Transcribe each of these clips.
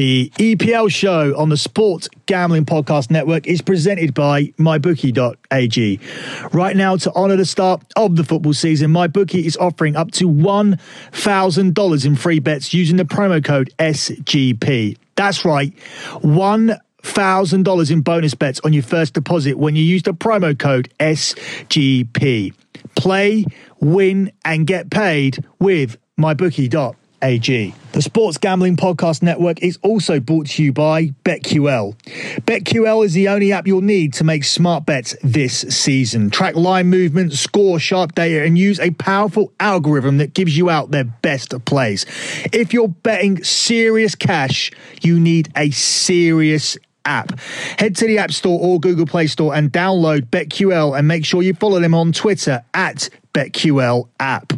The EPL show on the Sports Gambling Podcast Network is presented by MyBookie.ag. Right now, to honour the start of the football season, MyBookie is offering up to $1,000 in free bets using the promo code SGP. That's right, $1,000 in bonus bets on your first deposit when you use the promo code SGP. Play, win, and get paid with MyBookie.ag. AG. The Sports Gambling Podcast Network is also brought to you by BetQL. BetQL is the only app you'll need to make smart bets this season. Track line movement, score sharp data, and use a powerful algorithm that gives you out their best plays. If you're betting serious cash, you need a serious app. Head to the App Store or Google Play Store and download BetQL and make sure you follow them on Twitter at BetQL app.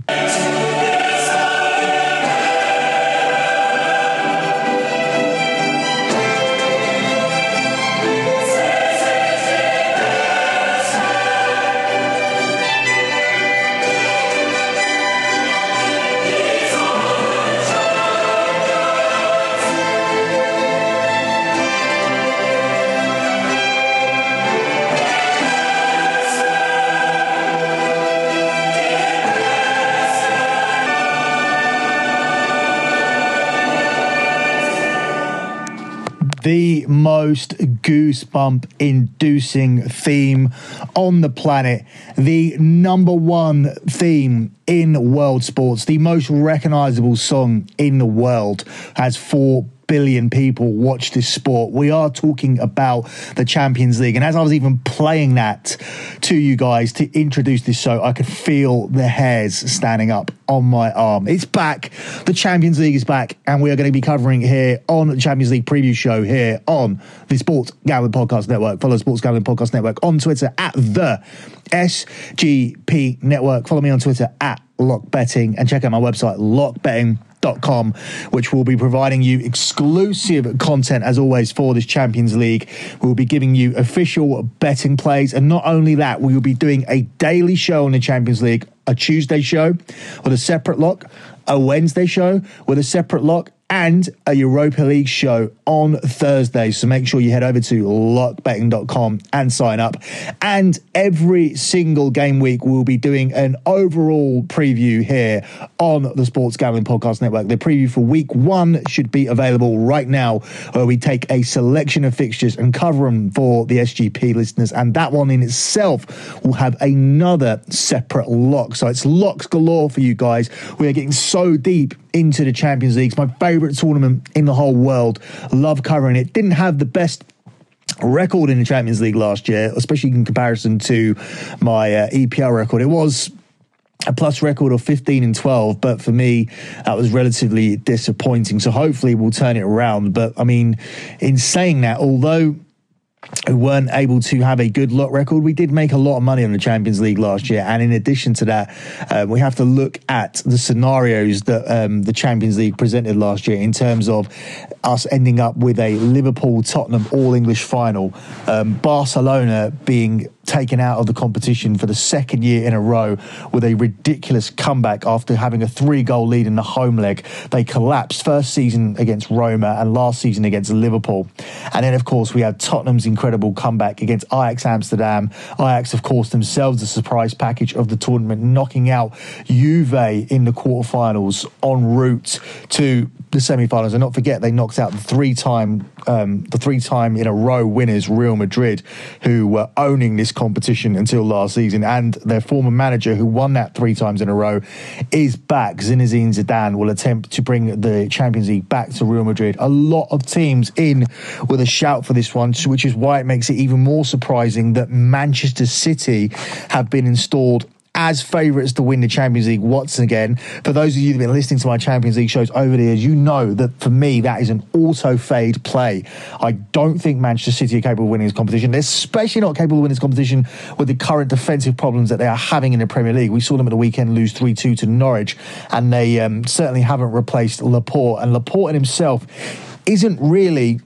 The most goosebump inducing theme on the planet, the number one theme in world sports, the most recognizable song in the world, has four billion people watch this sport. We are talking about the Champions League. And as I was even playing that to you guys to introduce this show, I could feel the hairs standing up on my arm. It's back. The Champions League is back. And we are going to be covering here on the Champions League preview show here on the Sports Gambling Podcast Network. Follow Sports Gambling Podcast Network on Twitter at the SGP Network. Follow me on Twitter at Lock Betting and check out my website, lockbetting.com com, which will be providing you exclusive content as always for this Champions League. We'll be giving you official betting plays, and not only that, we will be doing a daily show on the Champions League, a Tuesday show with a separate lock, a Wednesday show with a separate lock, and a Europa League show on Thursday. So make sure you head over to lockbetting.com and sign up. And every single game week, we'll be doing an overall preview here on the Sports Gambling Podcast Network. The preview for week one should be available right now, where we take a selection of fixtures and cover them for the SGP listeners. And that one in itself will have another separate lock. So it's locks galore for you guys. We are getting so deep into the Champions League. It's my favourite tournament in the whole world. Love covering it. Didn't have the best record in the Champions League last year, especially in comparison to my uh, EPL record. It was a plus record of 15 and 12 but for me that was relatively disappointing so hopefully we'll turn it around but i mean in saying that although who weren't able to have a good luck record. We did make a lot of money on the Champions League last year, and in addition to that, um, we have to look at the scenarios that um, the Champions League presented last year in terms of us ending up with a Liverpool Tottenham All English final, um, Barcelona being taken out of the competition for the second year in a row with a ridiculous comeback after having a three goal lead in the home leg. They collapsed first season against Roma and last season against Liverpool. And then, of course, we had Tottenham's incredible comeback against Ajax Amsterdam. Ajax, of course, themselves the surprise package of the tournament, knocking out Juve in the quarterfinals en route to the semi-finals. And not forget, they knocked out the three-time, um, the three-time in a row winners, Real Madrid, who were owning this competition until last season. And their former manager, who won that three times in a row, is back. Zinedine Zidane will attempt to bring the Champions League back to Real Madrid. A lot of teams in with a shout for this one, which is why it makes it even more surprising that Manchester City have been installed as favourites to win the Champions League once again. For those of you that have been listening to my Champions League shows over the years, you know that for me, that is an auto fade play. I don't think Manchester City are capable of winning this competition. They're especially not capable of winning this competition with the current defensive problems that they are having in the Premier League. We saw them at the weekend lose 3 2 to Norwich, and they um, certainly haven't replaced Laporte. And Laporte in himself isn't really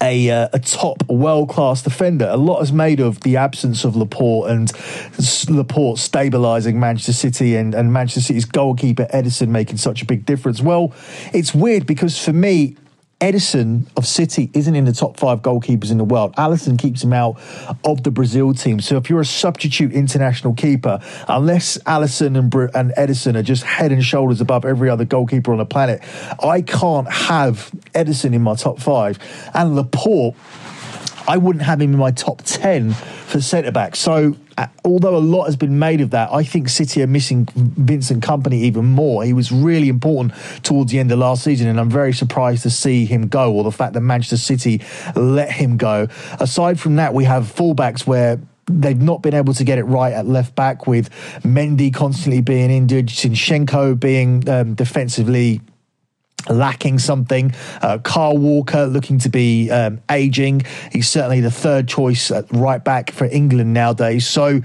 a, uh, a top world class defender. A lot is made of the absence of Laporte and Laporte stabilising Manchester City and, and Manchester City's goalkeeper Ederson making such a big difference. Well, it's weird because for me, Ederson of City isn't in the top five goalkeepers in the world. Alisson keeps him out of the Brazil team. So if you're a substitute international keeper, unless Alisson and, and Ederson are just head and shoulders above every other goalkeeper on the planet, I can't have Ederson in my top five. And Laporte, I wouldn't have him in my top 10 for centre back. So uh, although a lot has been made of that, I think City are missing Vincent Kompany even more. He was really important towards the end of last season, and I'm very surprised to see him go, or the fact that Manchester City let him go. Aside from that, we have fullbacks where they've not been able to get it right at left back with Mendy constantly being injured, Zinchenko being um, defensively lacking something. Uh, Kyle Walker looking to be um, aging. He's certainly the third choice right back for England nowadays. So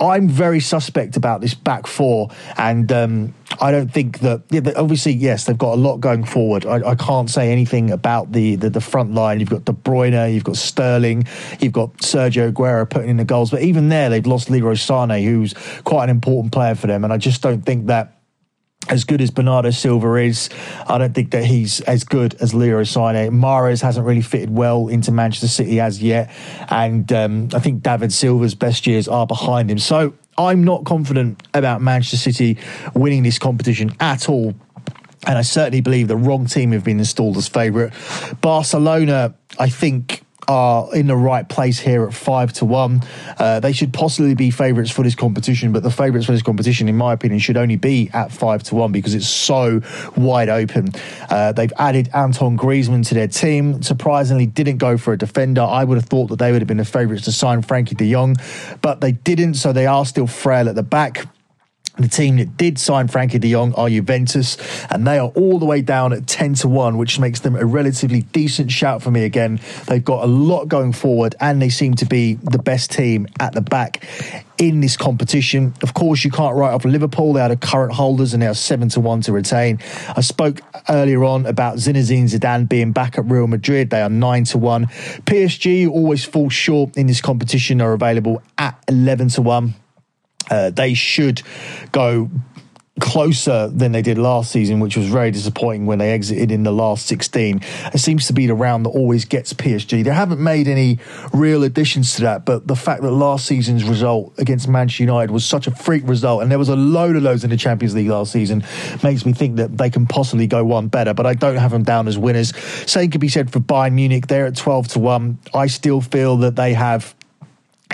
I'm very suspect about this back four. And um, I don't think that, yeah, obviously, yes, they've got a lot going forward. I, I can't say anything about the, the, the, front line. You've got De Bruyne, you've got Sterling, you've got Sergio Aguero putting in the goals. But even there, they've lost Leroy Sane, who's quite an important player for them. And I just don't think that as good as Bernardo Silva is, I don't think that he's as good as Leroy Sané. Mahrez hasn't really fitted well into Manchester City as yet, and um, I think David Silva's best years are behind him. So I'm not confident about Manchester City winning this competition at all. And I certainly believe the wrong team have been installed as favourite. Barcelona, I think, are in the right place here at five to one. Uh, they should possibly be favourites for this competition, but the favourites for this competition, in my opinion, should only be at five to one because it's so wide open. Uh, they've added Anton Griezmann to their team. Surprisingly, didn't go for a defender. I would have thought that they would have been the favourites to sign Frenkie De Jong, but they didn't, so they are still frail at the back. The team that did sign Frenkie de Jong are Juventus, and they are all the way down at 10 to 1, which makes them a relatively decent shout for me again. They've got a lot going forward, and they seem to be the best team at the back in this competition. Of course, you can't write off Liverpool. They are the current holders and they are 7 to 1 to retain. I spoke earlier on about Zinedine Zidane being back at Real Madrid. They are 9 to 1. PSG always fall short in this competition, are available at 11 to 1. Uh, they should go closer than they did last season, which was very disappointing when they exited in the last 16. It seems to be the round that always gets PSG. They haven't made any real additions to that, but the fact that last season's result against Manchester United was such a freak result, and there was a load of those in the Champions League last season, makes me think that they can possibly go one better, but I don't have them down as winners. Same could be said for Bayern Munich. They're at 12 to 1. I still feel that they have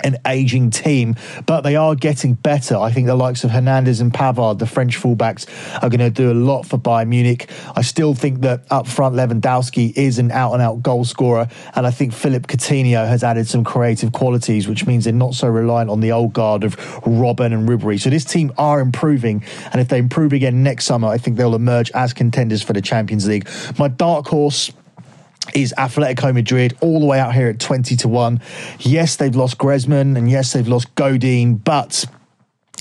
an aging team, but they are getting better. I think the likes of Hernandez and Pavard, the French fullbacks, are going to do a lot for Bayern Munich. I still think that up front, Lewandowski is an out and out goal scorer, and I think Philippe Coutinho has added some creative qualities, which means they're not so reliant on the old guard of Robben and Ribery. So this team are improving, and if they improve again next summer, I think they'll emerge as contenders for the Champions League. My dark horse is Atletico Madrid all the way out here at 20 to 1. Yes, they've lost Griezmann and yes, they've lost Godin, but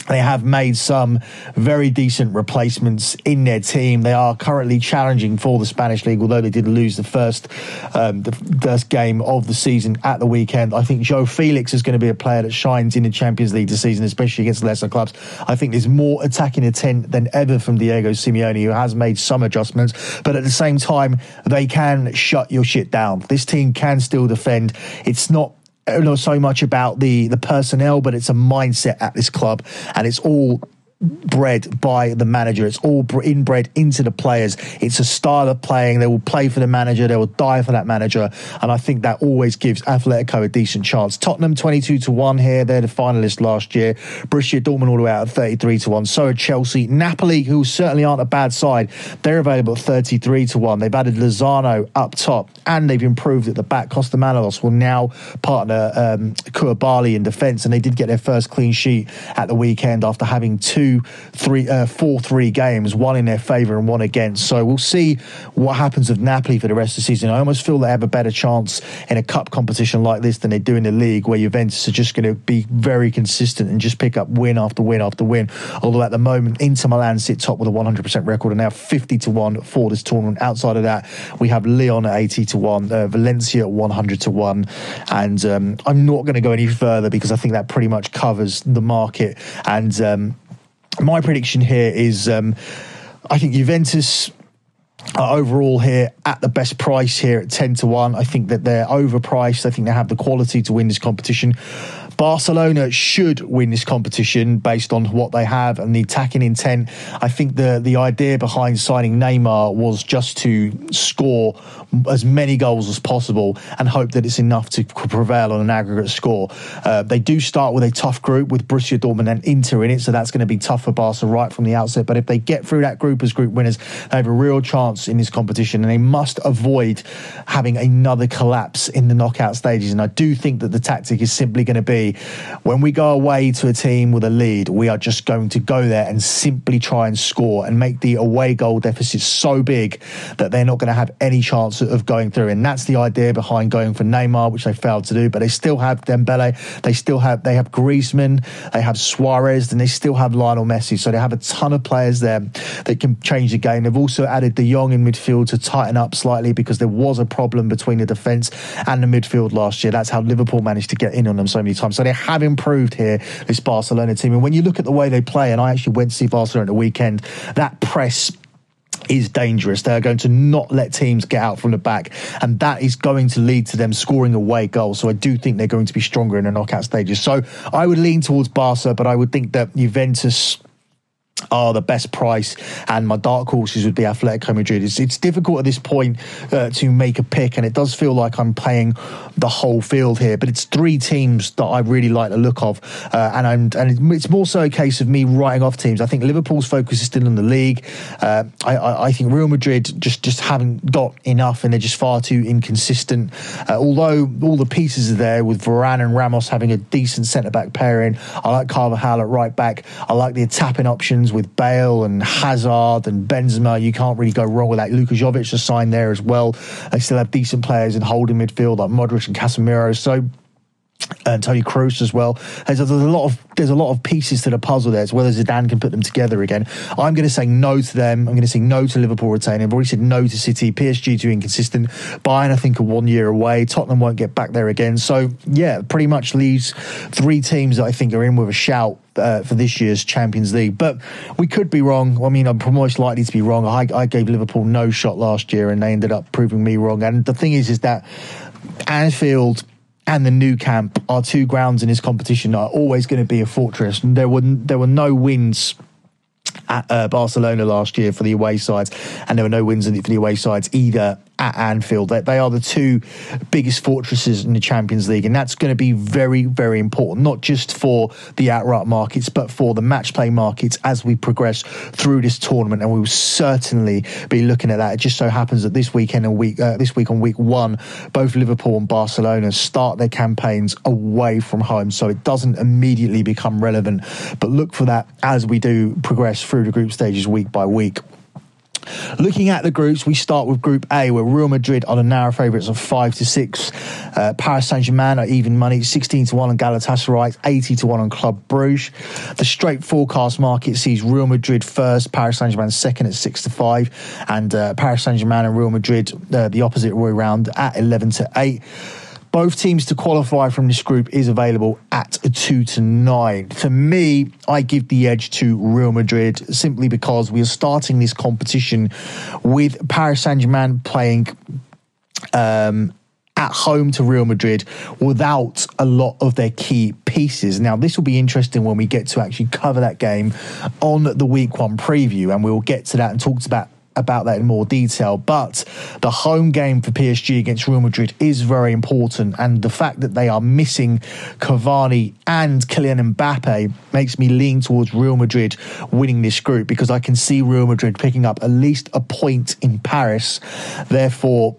they have made some very decent replacements in their team. They are currently challenging for the Spanish league, although they did lose the first um, the first game of the season at the weekend. I think João Félix is going to be a player that shines in the Champions League this season, especially against lesser clubs. I think there's more attacking intent than ever from Diego Simeone, who has made some adjustments, but at the same time, they can shut your shit down. This team can still defend. It's not not so much about the the personnel, but it's a mindset at this club, and it's all bred by the manager. It's all inbred into the players. It's a style of playing. They will play for the manager. They will die for that manager. And I think that always gives Atletico a decent chance. Tottenham 22 to 1 here. They're the finalists last year. Borussia Dortmund all the way out at 33 to 1. So are Chelsea. Napoli, who certainly aren't a bad side, they're available at 33 to 1. They've added Lozano up top and they've improved at the back. Kostas Manolas will now partner um, in defence. And they did get their first clean sheet at the weekend after having two three, uh, four, three games, one in their favour and one against. So we'll see what happens with Napoli for the rest of the season. I almost feel they have a better chance in a cup competition like this than they do in the league, where Juventus are just going to be very consistent and just pick up win after win after win. Although at the moment, Inter Milan sit top with a 100% record and now 50 to 1 for this tournament. Outside of that, we have Lyon at 80 to 1, uh, Valencia at 100 to 1. And um, I'm not going to go any further because I think that pretty much covers the market. And um, my prediction here is um, I think Juventus uh, overall here at the best price here at 10 to 1. I think that they're overpriced. I think they have the quality to win this competition. Barcelona should win this competition based on what they have and the attacking intent. I think the the idea behind signing Neymar was just to score as many goals as possible and hope that it's enough to prevail on an aggregate score. Uh, they do start with a tough group with Borussia Dortmund and Inter in it, so that's going to be tough for Barca right from the outset. But if they get through that group as group winners, they have a real chance in this competition, and they must avoid having another collapse in the knockout stages. And I do think that the tactic is simply going to be when we go away to a team with a lead, we are just going to go there and simply try and score and make the away goal deficit so big that they're not going to have any chance of going through. And that's the idea behind going for Neymar, which they failed to do. But they still have Dembele, they still have they have Griezmann, they have Suarez, and they still have Lionel Messi. So they have a ton of players there that can change the game. They've also added De Jong in midfield to tighten up slightly because there was a problem between the defence and the midfield last year. That's how Liverpool managed to get in on them so many times. So they have improved here, this Barcelona team. And when you look at the way they play, and I actually went to see Barcelona at the weekend, that press is dangerous. They're going to not let teams get out from the back, and that is going to lead to them scoring away goals. So I do think they're going to be stronger in the knockout stages. So I would lean towards Barca, but I would think that Juventus are the best price, and my dark horses would be Atletico Madrid. It's, it's difficult at this point uh, to make a pick, and it does feel like I'm playing the whole field here. But it's three teams that I really like the look of, uh, and I'm, and it's more so a case of me writing off teams. I think Liverpool's focus is still on the league. Uh, I, I, I, think Real Madrid just just haven't got enough, and they're just far too inconsistent. Uh, although all the pieces are there with Varane and Ramos having a decent centre back pairing, I like Carvajal at right back. I like the tapping with Bale and Hazard and Benzema. You can't really go wrong with that. Luka Jovic is signed there as well. They still have decent players in holding midfield like Modric and Casemiro. So and Tony Kroos as well. There's, a lot of there's a lot of pieces to the puzzle there, as as Zidane can put them together again. I'm going to say no to them. I'm going to say no to Liverpool retaining. I've already said no to City. PSG too inconsistent. Bayern, I think, are one year away. Tottenham won't get back there again. So yeah, pretty much leaves three teams that I think are in with a shout uh, for this year's Champions League. But we could be wrong. I mean, I'm most likely to be wrong. I, I gave Liverpool no shot last year, and they ended up proving me wrong. And the thing is, is that Anfield and the Nou Camp are two grounds in this competition that are always going to be a fortress. There were there were no wins at uh, Barcelona last year for the away sides, and there were no wins for the away sides either at Anfield. They, they are the two biggest fortresses in the Champions League, and that's going to be very, very important, not just for the outright markets, but for the match play markets as we progress through this tournament. And we will certainly be looking at that. It just so happens that this weekend and week, uh, this week on week one, both Liverpool and Barcelona start their campaigns away from home, so it doesn't immediately become relevant. But look for that as we do progress through the group stages week by week. Looking at the groups, we start with Group A, where Real Madrid are the narrow favourites of five to six. Uh, Paris Saint Germain are even money, sixteen to one on Galatasaray, eighty to one on Club Bruges. The straight forecast market sees Real Madrid first, Paris Saint Germain second at six to five, and uh, Paris Saint Germain and Real Madrid uh, the opposite way round at eleven to eight. Both teams to qualify from this group is available at a two to nine. To me, I give the edge to Real Madrid simply because we are starting this competition with Paris Saint Germain playing. Um, at home to Real Madrid without a lot of their key pieces. Now, this will be interesting when we get to actually cover that game on the week one preview, and we'll get to that and talk about about that in more detail. But the home game for PSG against Real Madrid is very important, and the fact that they are missing Cavani and Kylian Mbappe makes me lean towards Real Madrid winning this group because I can see Real Madrid picking up at least a point in Paris. Therefore,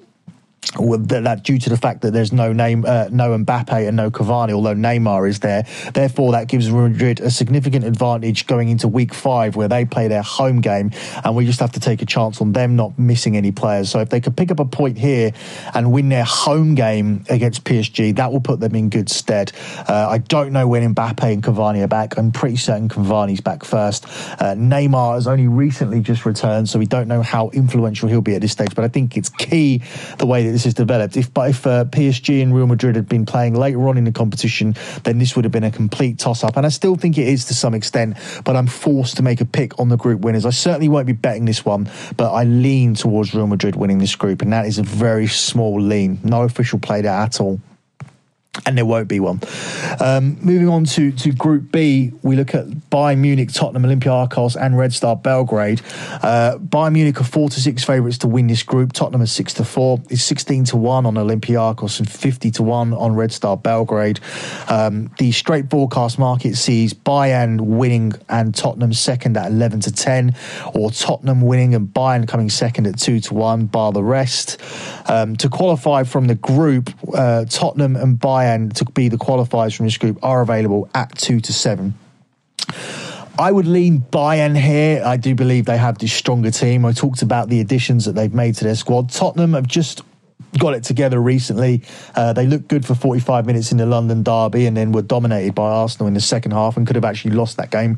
that due to the fact that there's no name, uh, no Mbappe and no Cavani, although Neymar is there. Therefore, that gives Madrid a significant advantage going into Week Five, where they play their home game, and we just have to take a chance on them not missing any players. So if they could pick up a point here and win their home game against PSG, that will put them in good stead. Uh, I don't know when Mbappe and Cavani are back. I'm pretty certain Cavani's back first. Uh, Neymar has only recently just returned, so we don't know how influential he'll be at this stage. But I think it's key the way that this has developed. If if uh, PSG and Real Madrid had been playing later on in the competition, then this would have been a complete toss up. And I still think it is to some extent, but I'm forced to make a pick on the group winners. I certainly won't be betting this one, but I lean towards Real Madrid winning this group, and that is a very small lean. No official play there at all and there won't be one. Um, moving on to, to Group B, we look at Bayern Munich, Tottenham, Olympiacos, and Red Star Belgrade. Uh, Bayern Munich are four to six favourites to win this group. Tottenham is six to four. It's sixteen to one on Olympiacos and fifty to one on Red Star Belgrade. Um, the straight forecast market sees Bayern winning and Tottenham second at eleven to ten, or Tottenham winning and Bayern coming second at two to one. Bar the rest. Um, to qualify from the group, uh, Tottenham and Bayern Bayern to be the qualifiers from this group are available at two to seven. I would lean Bayern here. I do believe they have the stronger team. I talked about the additions that they've made to their squad. Tottenham have just got it together recently. Uh, they looked good for 45 minutes in the London derby and then were dominated by Arsenal in the second half and could have actually lost that game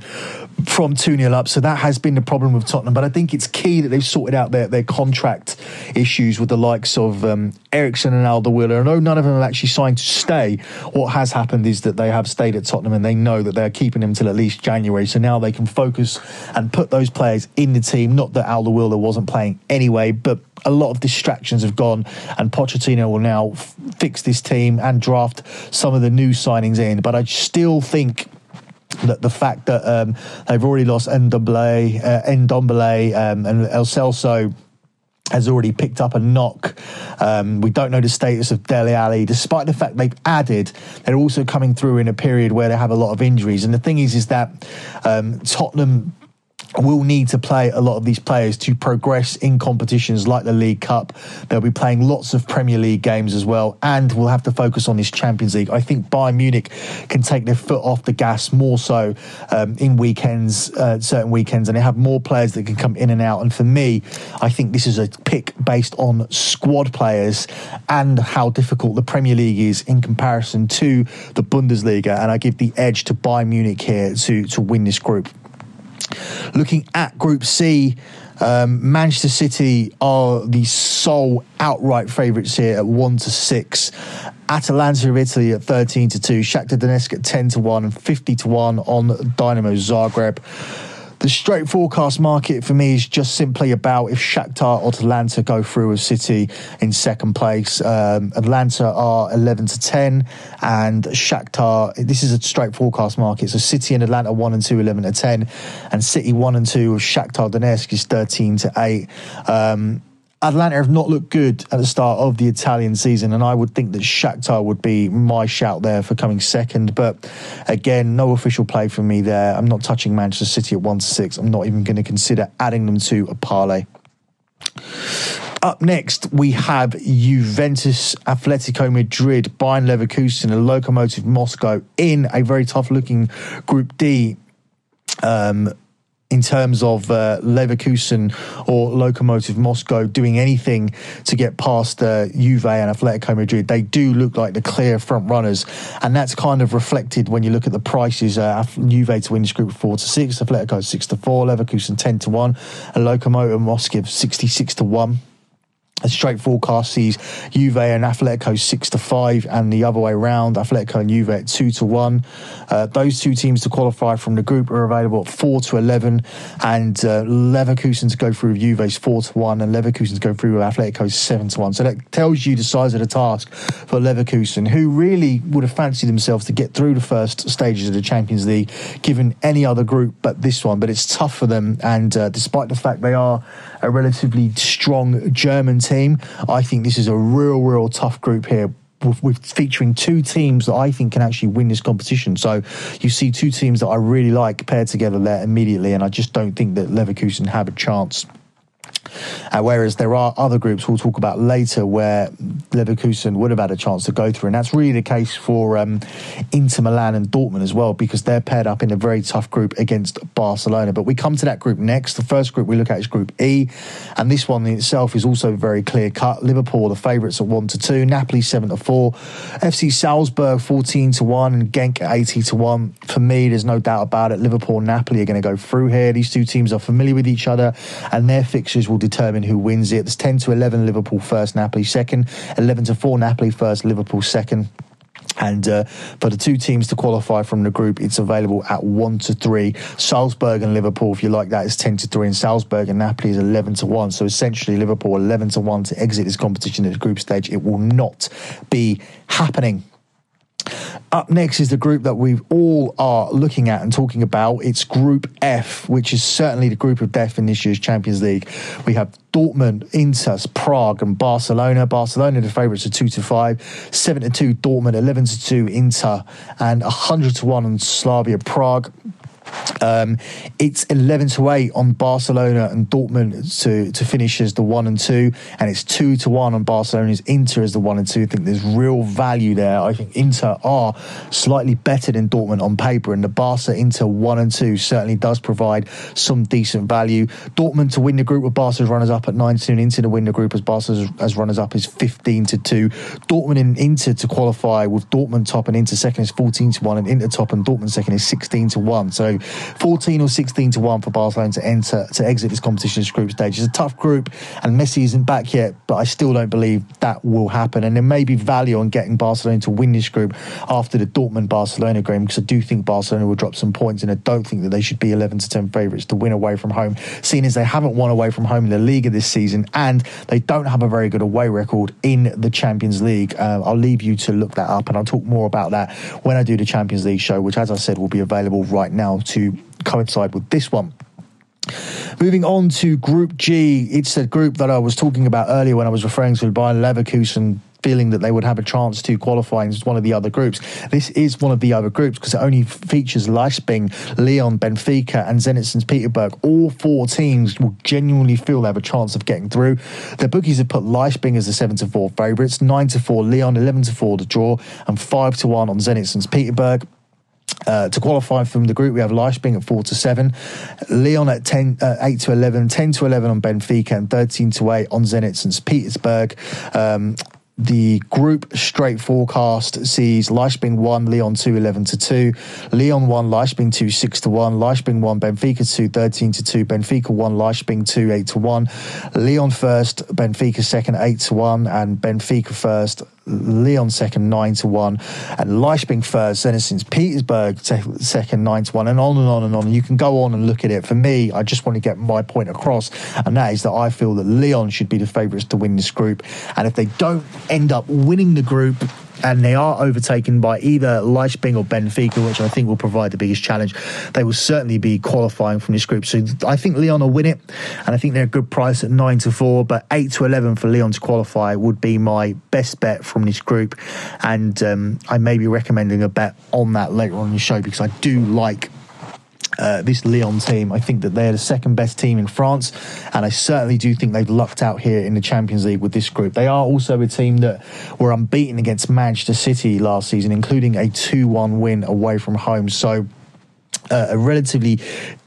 from 2 0 up. So that has been the problem with Tottenham. But I think it's key that they've sorted out their, their contract issues with the likes of um, Eriksen and Alderweireld. Although none of them have actually signed to stay, what has happened is that they have stayed at Tottenham and they know that they're keeping them till at least January. So now they can focus and put those players in the team. Not that Alderweireld wasn't playing anyway, but a lot of distractions have gone, and Pochettino will now f- fix this team and draft some of the new signings in. But I still think that the fact that um, they've already lost Ndombele, uh, Ndombele um, and Lo Celso has already picked up a knock. Um, we don't know the status of Dele Alli, despite the fact they've added. They're also coming through in a period where they have a lot of injuries. And the thing is, is that um, Tottenham will need to play a lot of these players to progress in competitions like the League Cup. They'll be playing lots of Premier League games as well, and we'll have to focus on this Champions League. I think Bayern Munich can take their foot off the gas more so um, in weekends, uh, certain weekends, and they have more players that can come in and out. And for me, I think this is a pick based on squad players and how difficult the Premier League is in comparison to the Bundesliga. And I give the edge to Bayern Munich here to to win this group. Looking at Group C, um, Manchester City are the sole outright favourites here at one to six. Atalanta of Italy at thirteen to two. Shakhtar Donetsk at ten to one and fifty to one on Dynamo Zagreb. The straight forecast market for me is just simply about if Shakhtar or Atlanta go through with City in second place. Um, Atlanta are 11 to 10, and Shakhtar, this is a straight forecast market. So City and Atlanta 1 and 2, 11 to 10, and City 1 and 2 with Shakhtar Donetsk is 13 to 8. Um, Atlanta have not looked good at the start of the Italian season, and I would think that Shakhtar would be my shout there for coming second. But again, no official play for me there. I'm not touching Manchester City at one to six. I'm not even going to consider adding them to a parlay. Up next, we have Juventus, Atletico Madrid, Bayern Leverkusen, and Lokomotiv Moscow in a very tough looking Group D. Um, in terms of uh, Leverkusen or Lokomotiv Moscow doing anything to get past uh, Juve and Atletico Madrid. They do look like the clear front runners, and that's kind of reflected when you look at the prices. Uh, Juve to win this group four to six, Atletico six to four, Leverkusen ten to one, and Lokomotiv Moscow sixty six to one a straight forecast sees Juve and Atletico six to five, and the other way around, Atletico and Juve at two to one. Uh, those two teams to qualify from the group are available at four to eleven, and uh, Leverkusen to go through Juve's four to one, and Leverkusen to go through with Atletico's seven to one. So that tells you the size of the task for Leverkusen, who really would have fancied themselves to get through the first stages of the Champions League, given any other group but this one. But it's tough for them, and uh, despite the fact they are a relatively strong German team. I think this is a real, real tough group here with, featuring two teams that I think can actually win this competition. So you see two teams that I really like paired together there immediately, and I just don't think that Leverkusen have a chance. Uh, whereas there are other groups we'll talk about later where Leverkusen would have had a chance to go through. And that's really the case for um, Inter Milan and Dortmund as well, because they're paired up in a very tough group against Barcelona. But we come to that group next. The first group we look at is Group E. And this one in itself is also very clear cut. Liverpool, the favourites at 1 to 2, Napoli 7 to 4, FC Salzburg 14 to 1, and Genk 80 to 1. For me, there's no doubt about it. Liverpool and Napoli are going to go through here. These two teams are familiar with each other, and their fixtures will will determine who wins it. It's 10 to 11 Liverpool first, Napoli second, 11 to 4 Napoli first, Liverpool second. And uh, for the two teams to qualify from the group, it's available at one to three. Salzburg and Liverpool, if you like that, is ten to three, and Salzburg and Napoli is eleven to one. So essentially, Liverpool eleven to one to exit this competition at the group stage. It will not be happening. Up next is the group that we all are looking at and talking about. It's Group F, which is certainly the group of death in this year's Champions League. We have Dortmund, Inter, Prague, and Barcelona. Barcelona, the favourites, are two to five, seven to two. Dortmund, eleven to two. Inter, and hundred to one on Slavia Prague. Um, it's 11 to 8 on Barcelona and Dortmund to, to finish as the 1 and 2, and it's 2 to 1 on Barcelona's Inter as the 1 and 2. I think there's real value there. I think Inter are slightly better than Dortmund on paper, and the Barca Inter 1 and 2 certainly does provide some decent value. Dortmund to win the group with Barca as runners up at 9 2, and Inter to win the group as Barca as runners up is 15 to 2. Dortmund and Inter to qualify with Dortmund top and Inter second is 14 to 1, and Inter top and Dortmund second is 16 to 1. So 14 or 16 to 1 for Barcelona to enter to exit this competition's group stage. It's a tough group and Messi isn't back yet, but I still don't believe that will happen. And there may be value on getting Barcelona to win this group after the Dortmund Barcelona game because I do think Barcelona will drop some points and I don't think that they should be 11 to 10 favourites to win away from home, seeing as they haven't won away from home in the Liga this season and they don't have a very good away record in the Champions League. Uh, I'll leave you to look that up and I'll talk more about that when I do the Champions League show, which, as I said, will be available right now to coincide with this one. Moving on to Group G, it's a group that I was talking about earlier when I was referring to Bayern Leverkusen feeling that they would have a chance to qualify as one of the other groups. This is one of the other groups because it only features Leipzig, Lyon, Benfica, and Zenit St. Petersburg. All four teams will genuinely feel they have a chance of getting through. The bookies have put Leipzig as the 7 to 4 favourites, 9 to 4 Lyon, 11 to 4 the draw, and 5 to 1 on Zenit St. Petersburg. Uh, to qualify from the group, we have Leipzig at 4 to 7, Lyon at 10, uh, 8 to 11, 10 to 11 on Benfica, and 13 to 8 on Zenit St. Petersburg. Um, the group straight forecast sees Leipzig 1, Lyon 2, 11 to 2, Lyon 1, Leipzig 2, 6 to 1, Leipzig 1, Benfica 2, 13 to 2, Benfica 1, Leipzig 2, 8 to 1, Lyon first, Benfica second, 8 to 1, and Benfica first, Lyon second, 9 to 1, and Leipzig first, then since Petersburg second, 9 to 1, and on and on and on. You can go on and look at it. For me, I just want to get my point across, and that is that I feel that Lyon should be the favourites to win this group. And if they don't end up winning the group, and they are overtaken by either Leipzig or Benfica, which I think will provide the biggest challenge. They will certainly be qualifying from this group. So I think Lyon will win it, and I think they're a good price at 9 to 4, but 8 to 11 for Lyon to qualify would be my best bet from this group. And um, I may be recommending a bet on that later on in the show because I do like uh, this Lyon team. I think that they're the second best team in France, and I certainly do think they've lucked out here in the Champions League with this group. They are also a team that were unbeaten against Manchester City last season, including a 2 1 win away from home. So, uh, a relatively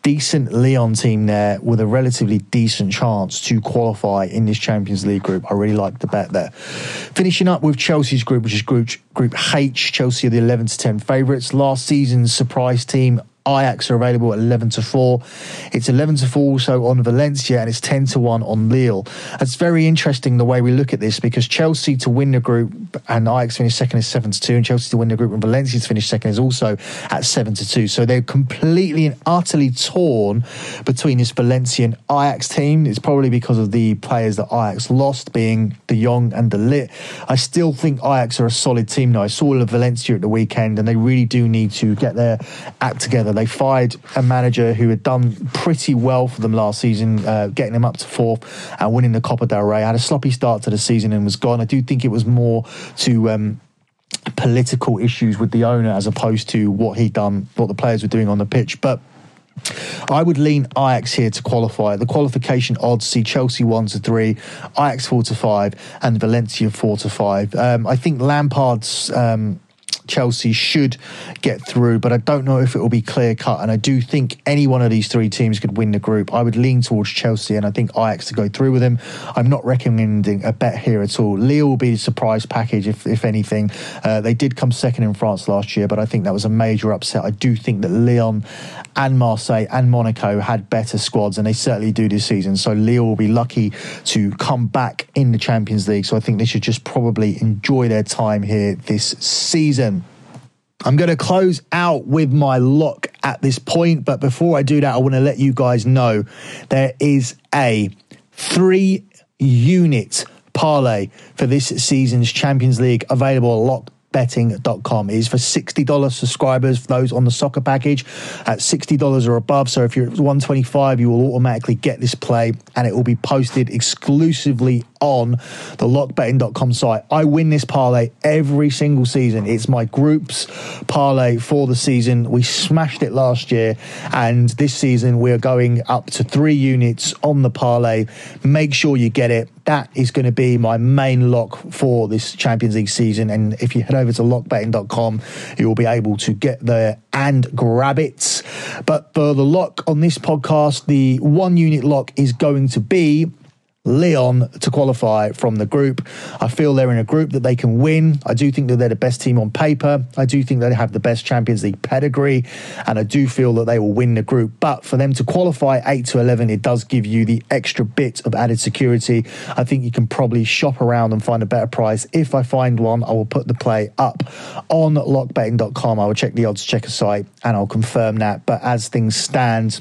decent Lyon team there with a relatively decent chance to qualify in this Champions League group. I really like the bet there. Finishing up with Chelsea's group, which is Group Group H. Chelsea are the 11 to 10 favourites. Last season's surprise team Ajax are available at 11 to 4. It's 11 to 4 also on Valencia and it's 10 to 1 on Lille. It's very interesting the way we look at this because Chelsea to win the group and Ajax finish second is 7 to 2 and Chelsea to win the group and Valencia to finish second is also at 7 to 2. So they're completely and utterly torn between this Valencia and Ajax team. It's probably because of the players that Ajax lost being De Jong and De Ligt. I still think Ajax are a solid team now. I saw Valencia at the weekend and they really do need to get their act together. They fired a manager who had done pretty well for them last season, uh, getting them up to fourth and winning the Copa del Rey. Had a sloppy start to the season and was gone. I do think it was more to. Um, political issues with the owner as opposed to what he'd done, what the players were doing on the pitch. But I would lean Ajax here to qualify. The qualification odds see Chelsea one to three, Ajax four to five, and Valencia four to five. Um, I think Lampard's um, Chelsea should get through, but I don't know if it will be clear cut. And I do think any one of these three teams could win the group. I would lean towards Chelsea, and I think Ajax to go through with them. I'm not recommending a bet here at all. Lille will be the surprise package, if, if anything. Uh, they did come second in France last year, but I think that was a major upset. I do think that Lyon and Marseille and Monaco had better squads, and they certainly do this season. So Lille will be lucky to come back in the Champions League. So I think they should just probably enjoy their time here this season. I'm going to close out with my lock at this point, but before I do that, I want to let you guys know there is a three unit parlay for this season's Champions League available at lock betting.com is for $60 subscribers for those on the soccer package. At $60 or above so if you're at 125 you will automatically get this play and it will be posted exclusively on the lockbetting.com site. I win this parlay every single season. It's my group's parlay for the season. We smashed it last year and this season we're going up to three units on the parlay. Make sure you get it that is going to be my main lock for this Champions League season. And if you head over to lockbetting.com, you will be able to get there and grab it. But for the lock on this podcast, the one unit lock is going to be Lyon to qualify from the group. I feel they're in a group that they can win. I do think that they're the best team on paper. I do think they have the best Champions League pedigree, and I do feel that they will win the group. But for them to qualify 8 to 11, it does give you the extra bit of added security. I think you can probably shop around and find a better price. If I find one, I will put the play up on lockbetting.com. I will check the odds checker site and I'll confirm that. But as things stand,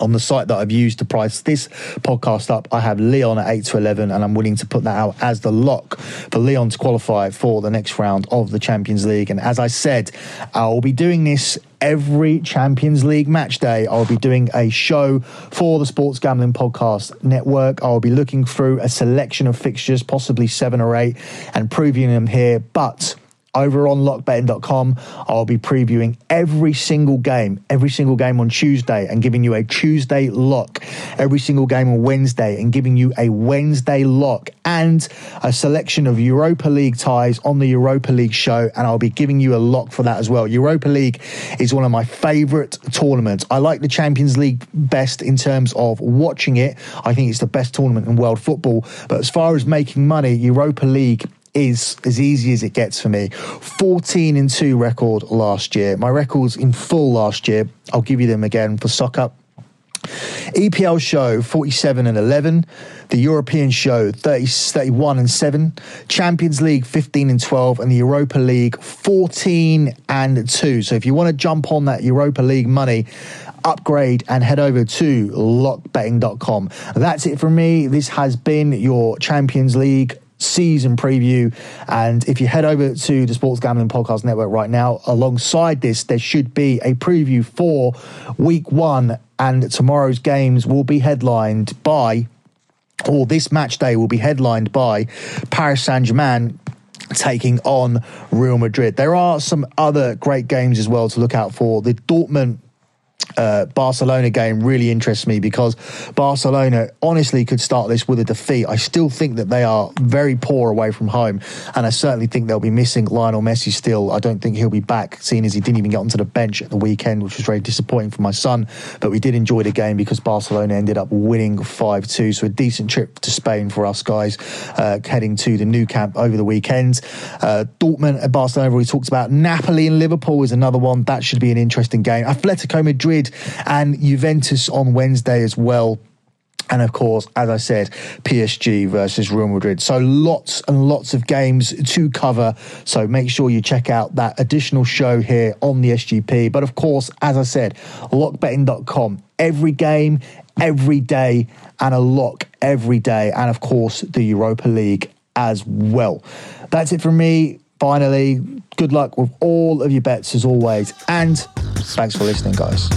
on the site that I've used to price this podcast up, I have Lyon at 8 to 11, and I'm willing to put that out as the lock for Lyon to qualify for the next round of the Champions League. And as I said, I'll be doing this every Champions League match day. I'll be doing a show for the Sports Gambling Podcast Network. I'll be looking through a selection of fixtures, possibly seven or eight, and previewing them here. But over on lockbetting.com. I'll be previewing every single game, every single game on Tuesday and giving you a Tuesday lock, every single game on Wednesday and giving you a Wednesday lock and a selection of Europa League ties on the Europa League show. And I'll be giving you a lock for that as well. Europa League is one of my favorite tournaments. I like the Champions League best in terms of watching it. I think it's the best tournament in world football. But as far as making money, Europa League is as easy as it gets for me. 14 and 2 record last year. My records in full last year, I'll give you them again for Sock EPL show 47 and 11, the European show 30, 31 and 7, Champions League 15 and 12, and the Europa League 14 and 2. So if you want to jump on that Europa League money, upgrade and head over to lockbetting.com. That's it from me. This has been your Champions League season preview. And if you head over to the Sports Gambling Podcast Network right now, alongside this, there should be a preview for week one. And tomorrow's games will be headlined by, or this match day will be headlined by Paris Saint Germain taking on Real Madrid. There are some other great games as well to look out for. The Dortmund uh, Barcelona game really interests me because Barcelona honestly could start this with a defeat. I still think that they are very poor away from home, and I certainly think they'll be missing Lionel Messi still. I don't think he'll be back, seeing as he didn't even get onto the bench at the weekend, which was very disappointing for my son. But we did enjoy the game because Barcelona ended up winning 5 2. So a decent trip to Spain for us guys, uh, heading to the Nou Camp over the weekend. Uh, Dortmund and Barcelona, we talked about. Napoli and Liverpool is another one. That should be an interesting game. Atletico Madrid and Juventus on Wednesday as well. And of course, as I said, PSG versus Real Madrid. So lots and lots of games to cover. So make sure you check out that additional show here on the SGP. But of course, as I said, lockbetting.com. Every game, every day, and a lock every day. And of course, the Europa League as well. That's it from me. Finally, good luck with all of your bets as always. And thanks for listening, guys.